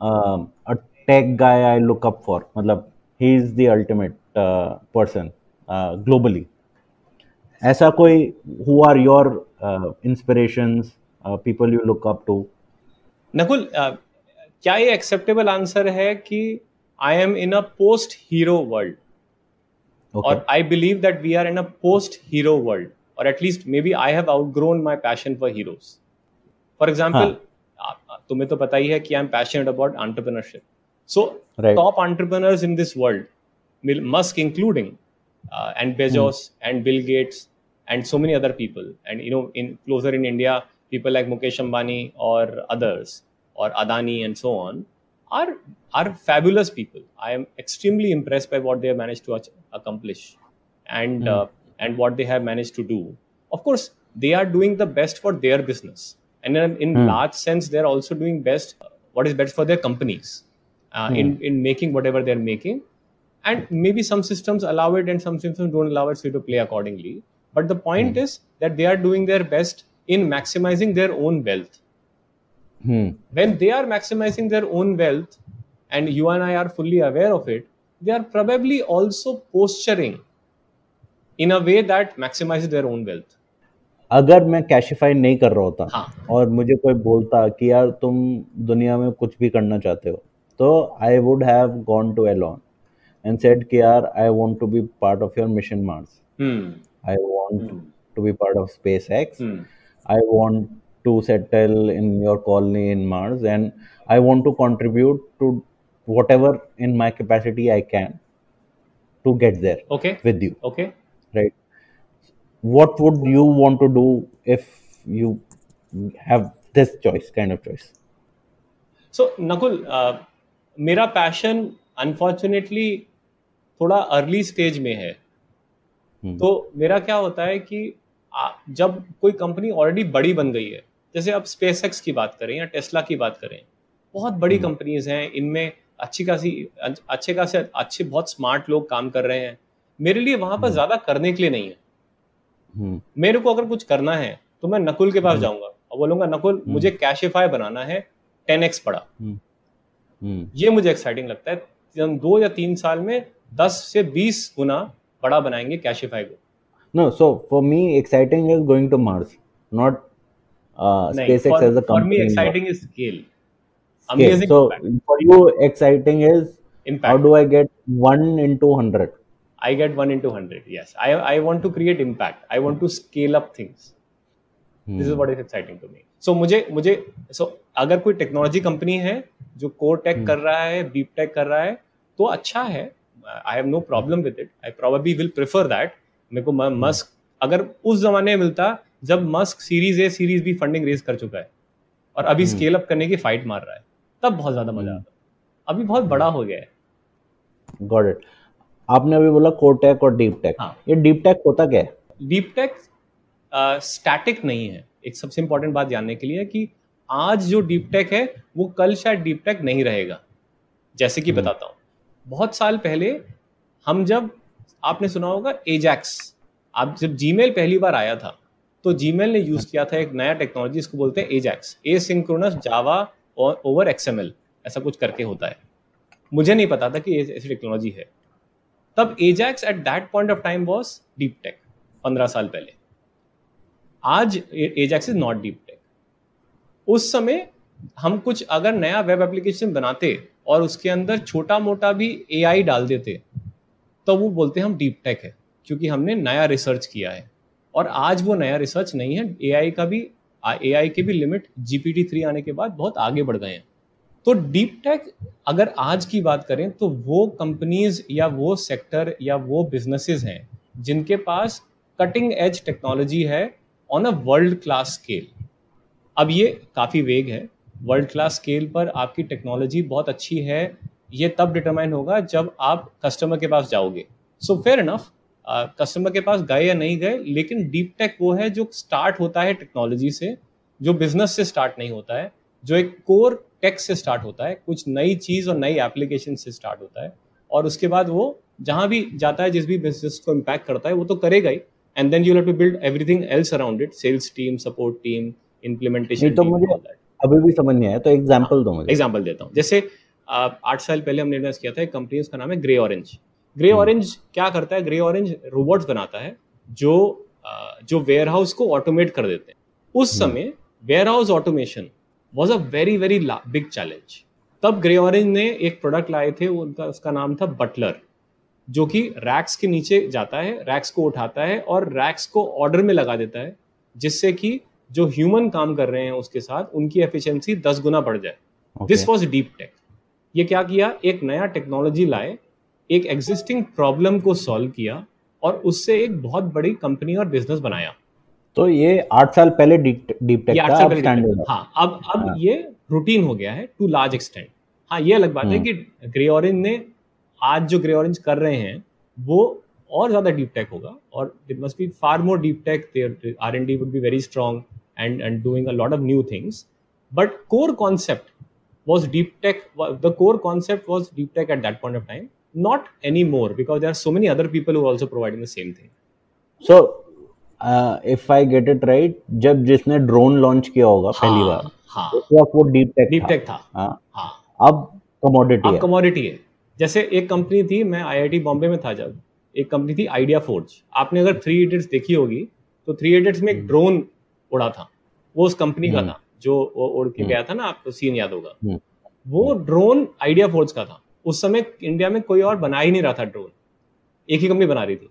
um, a tech guy I look up for. मतलब he is the ultimate uh, person uh, globally. ऐसा कोई who are your uh, inspirations, uh, people you look up to? Nakul अ, क्या ये acceptable answer है कि I am in a post hero world Okay. और I believe that we are in a post hero world और at least maybe I have outgrown my passion for heroes for example तुम्हें तो पता ही है कि I am passionate about entrepreneurship so Right. top entrepreneurs in this world, Mil- Musk including, uh, and Bezos and Bill Gates and so many other people, and you know, in closer in India, people like Mukesh Ambani or others or Adani and so on are are fabulous people. I am extremely impressed by what they have managed to accomplish, and uh, and what they have managed to do. Of course, they are doing the best for their business, and in, in large sense, they are also doing best uh, what is best for their companies uh, in in making whatever they're making. And maybe some systems allow it and some systems don't allow it so to play accordingly. But the point is that they are doing their best in maximizing their own wealth Hmm. when they are maximizing their own wealth and you and i are fully aware of it they are probably also posturing in a way that maximizes their own wealth अगर मैं Cashify नहीं कर रहा होता हाँ। और मुझे कोई बोलता कि यार तुम दुनिया में कुछ भी करना चाहते हो तो I would have gone to Elon and said कि यार I want to be part of your mission Mars hmm. I want to be part of SpaceX Hmm. I want to settle in your colony in Mars and I want to contribute to whatever in my capacity I can to get there okay with you, okay right? What would you want to do if you have this choice, kind of choice? So Nakul uh, मेरा passion unfortunately थोड़ा early stage में है हम्म। तो मेरा क्या होता है कि आ, जब कोई कंपनी ऑलरेडी बड़ी बन गई है जैसे आप स्पेस की बात करें या टेस्ला की बात करें बहुत बड़ी कंपनीज़ हैं इनमें अच्छी खासी अच्छे खासे अच्छे बहुत स्मार्ट लोग काम कर रहे हैं। मेरे लिए वहाँ पर ज़्यादा करने के लिए नहीं है। Hmm. मेरे को अगर कुछ करना है तो मैं नकुल के पास हम्म। जाऊँगा और बोलूँगा नकुल हम्म। मुझे कैशिफाई बनाना है टेन एक्स हम्म, ये मुझे एक्साइटिंग लगता है। हम दो या तीन साल में दस से बीस गुना बड़ा बनाएँगे कैशिफाई को। No so for me exciting is going to Mars, not uh, नहीं SpaceX for as a company. or exciting is scale scale. Amazing So impact. for you, exciting is impact. how do I get one into hundred? I get one into hundred. Yes, I I want to create impact. I want to scale up things. Hmm. This is Hmm. what is exciting to me. So मुझे मुझे so अगर कोई technology company है जो core take Hmm. कर रहा है deep take कर रहा है तो अच्छा है I have no problem with it I probably will prefer that मेरे को Hmm. मस्क अगर उस जमाने में मिलता जब Musk series A series B funding raise कर चुका है और अभी. स्केल अप करने की फाइट मार रहा है तब बहुत ज़्यादा मज़ा Hmm. आता अभी बहुत बड़ा हो गया है Got it. आपने अभी बोला कोटेक और डीप टेक हाँ। ये डीप टेक होता क्या है डीप टेक स्टैटिक नहीं है एक सबसे इंपॉर्टेंट बात जानने के लिए कि आज जो डीप टेक है वो कल शायद डीप टेक नहीं रहेगा जैसे कि हम्म। बताता हूँ बहुत साल पहले हम जब आपने सुना होगा एजैक्स आप जब जीमेल पहली बार आया था तो जीमेल ने यूज़ किया था एक नया टेक्नोलॉजी इसको बोलते हैं एजैक्स ए सिंक्रोनस जावा और ओवर एक्सएमएल ऐसा कुछ करके होता है। मुझे नहीं पता था कि ऐसी टेक्नोलॉजी है। तब Ajax at that point of time was deep tech पंद्रह साल पहले। आज Ajax is not deep tech उस समय हम कुछ अगर नया वेब एप्लीकेशन बनाते और उसके अंदर छोटा मोटा भी एआई डाल देते तो वो बोलते हम डीप टेक है, क्योंकि हमने नया रिसर्च किया है। और आज वो नया रिसर्च नहीं है एआई का भी एआई के भी लिमिट जीपीटी थ्री आने के बाद बहुत आगे बढ़ गए हैं। तो डीप टेक अगर आज की बात करें तो वो कंपनीज़ या वो सेक्टर या वो बिजनेसेस हैं, जिनके पास कटिंग एज टेक्नोलॉजी है on a world class scale अब ये काफ़ी वेग है। वर्ल्ड क्लास स्केल पर आपकी टेक्नोलॉजी बहुत अच्छी है, ये तब डिटरमाइन होगा जब आप कस्टमर के पास जाओगे। सो फेयर इनफ कस्टमर के पास गए या नहीं गए लेकिन डीप टेक वो है जो स्टार्ट होता है टेक्नोलॉजी से जो बिज़नेस से स्टार्ट नहीं होता है जो एक कोर टेक से स्टार्ट होता है कुछ नई चीज़ और नई एप्लीकेशन से स्टार्ट होता है और उसके बाद वो जहाँ भी जाता है जिस भी बिज़नेस को इम्पैक्ट करता है वो तो करेगा ही and then you have to build everything else around it sales team support team implementation तो मुझे अभी भी समझ नहीं आया तो एग्ज़ाम्पल दो मुझे। एग्ज़ाम्पल देता हूँ। जैसे आठ साल पहले हमने इन्वेस्ट किया था एक कंपनी उसका नाम है ग्रे ऑरेंज ग्रे ऑरेंज क्या करता है? ग्रे ऑरेंज रोबोट्स बनाता है जो जो वेयर हाउस को ऑटोमेट कर देते हैं। उस समय warehouse automation was a very very big challenge तब ग्रे ऑरेंज ने एक प्रोडक्ट लाए थे उनका उसका नाम था बटलर जो कि रैक्स के नीचे जाता है रैक्स को उठाता है और रैक्स को ऑर्डर में लगा देता है जिससे कि जो ह्यूमन काम कर रहे हैं उसके साथ उनकी एफिशिएंसी दस गुना बढ़ जाए। दिस वॉज़ डीप टेक ये क्या किया? एक नया टेक्नोलॉजी लाए एक एग्जिस्टिंग प्रॉब्लम को सॉल्व किया और उससे एक बहुत बड़ी कंपनी और बिज़नेस बनाया। तो ये आठ साल पहले डीप डीप टेक था अब स्टैंडर्ड हाँ। अब अब हाँ। ये रूटीन हो गया है टू लार्ज एक्सटेंट हाँ ये अलग बात है हम्म। कि ग्रे ऑरेंज ने आज जो ग्रे ऑरेंज कर रहे हैं वो और ज़्यादा डीप टेक होगा और it must be far more deep tech there R and D would be very strong and and doing a lot of new things but core concept was deep tech the core concept was deep tech at that point of time. Not anymore because there are so many other people who are also providing the same thing. So if I get it right जब जिसने drone launch किया होगा पहली बार हाँ। उस वक्त वो डीप टेक डीप टेक था। हाँ। हाँ। अब कमोडिटी अब कमोडिटी है। जैसे एक कंपनी थी मैं आईआईटी बॉम्बे में था जब। एक कंपनी थी आइडिया फोर्ज आपने अगर थ्री इडियट्स देखी होगी तो थ्री इडियट्स में एक ड्रोन उड़ा था। वो उस कंपनी का हम्म। था जो उड़ के हम्म। गया था ना आपको सीन याद होगा। हम्म। वो ड्रोन आइडिया फोर्ज का था। उस समय इंडिया में कोई और बना ही नहीं रहा था ड्रोन एक ही कंपनी बना रही थी।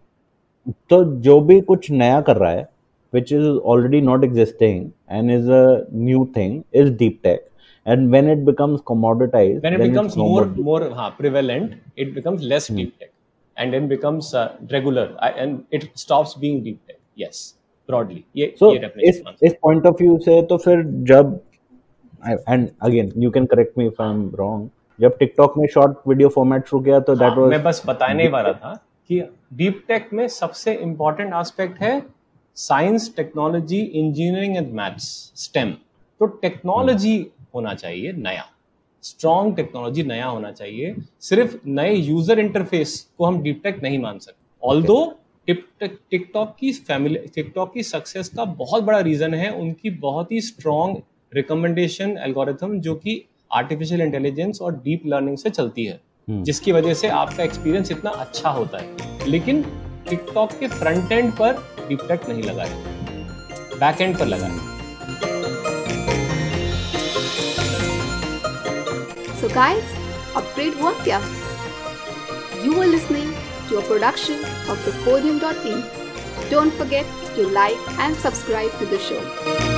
तो जो भी कुछ नया कर रहा है which is already not existing and is a thing is deep tech and when it becomes commoditise it becomes it becomes less deep tech and in becomes regular and it stops being deep tech yes broadly ये so ये definition इस point of view से तो फिर जब and again you can correct me if I am wrong जब TikTok में short video format शुरू किया तो that हाँ, मैं बस बताने वाला था कि डीप टेक में सबसे इंपॉर्टेंट एस्पेक्ट है science technology engineering and maths STEM तो टेक्नोलॉजी होना चाहिए नया। स्ट्रॉन्ग टेक्नोलॉजी नया होना चाहिए। सिर्फ़ नए यूज़र इंटरफेस को हम डीप टेक नहीं मान सकते। ऑल दो टिकटॉक की फैमिली टिकटॉक की सक्सेस का बहुत बड़ा रीजन है उनकी बहुत ही स्ट्रॉन्ग रिकमेंडेशन एल्गोरिथम जो कि आर्टिफिशियल इंटेलिजेंस और डीप लर्निंग से चलती है हम्म। जिसकी वजह से आपका एक्सपीरियंस इतना अच्छा होता है लेकिन टिकटॉक के फ्रंट एंड पर डीप टेक नहीं लगा है बैक एंड पर लगा है So guys, upgrade हुआ क्या? You are listening to a production of thepodium.in. Don't forget to like and subscribe to the show.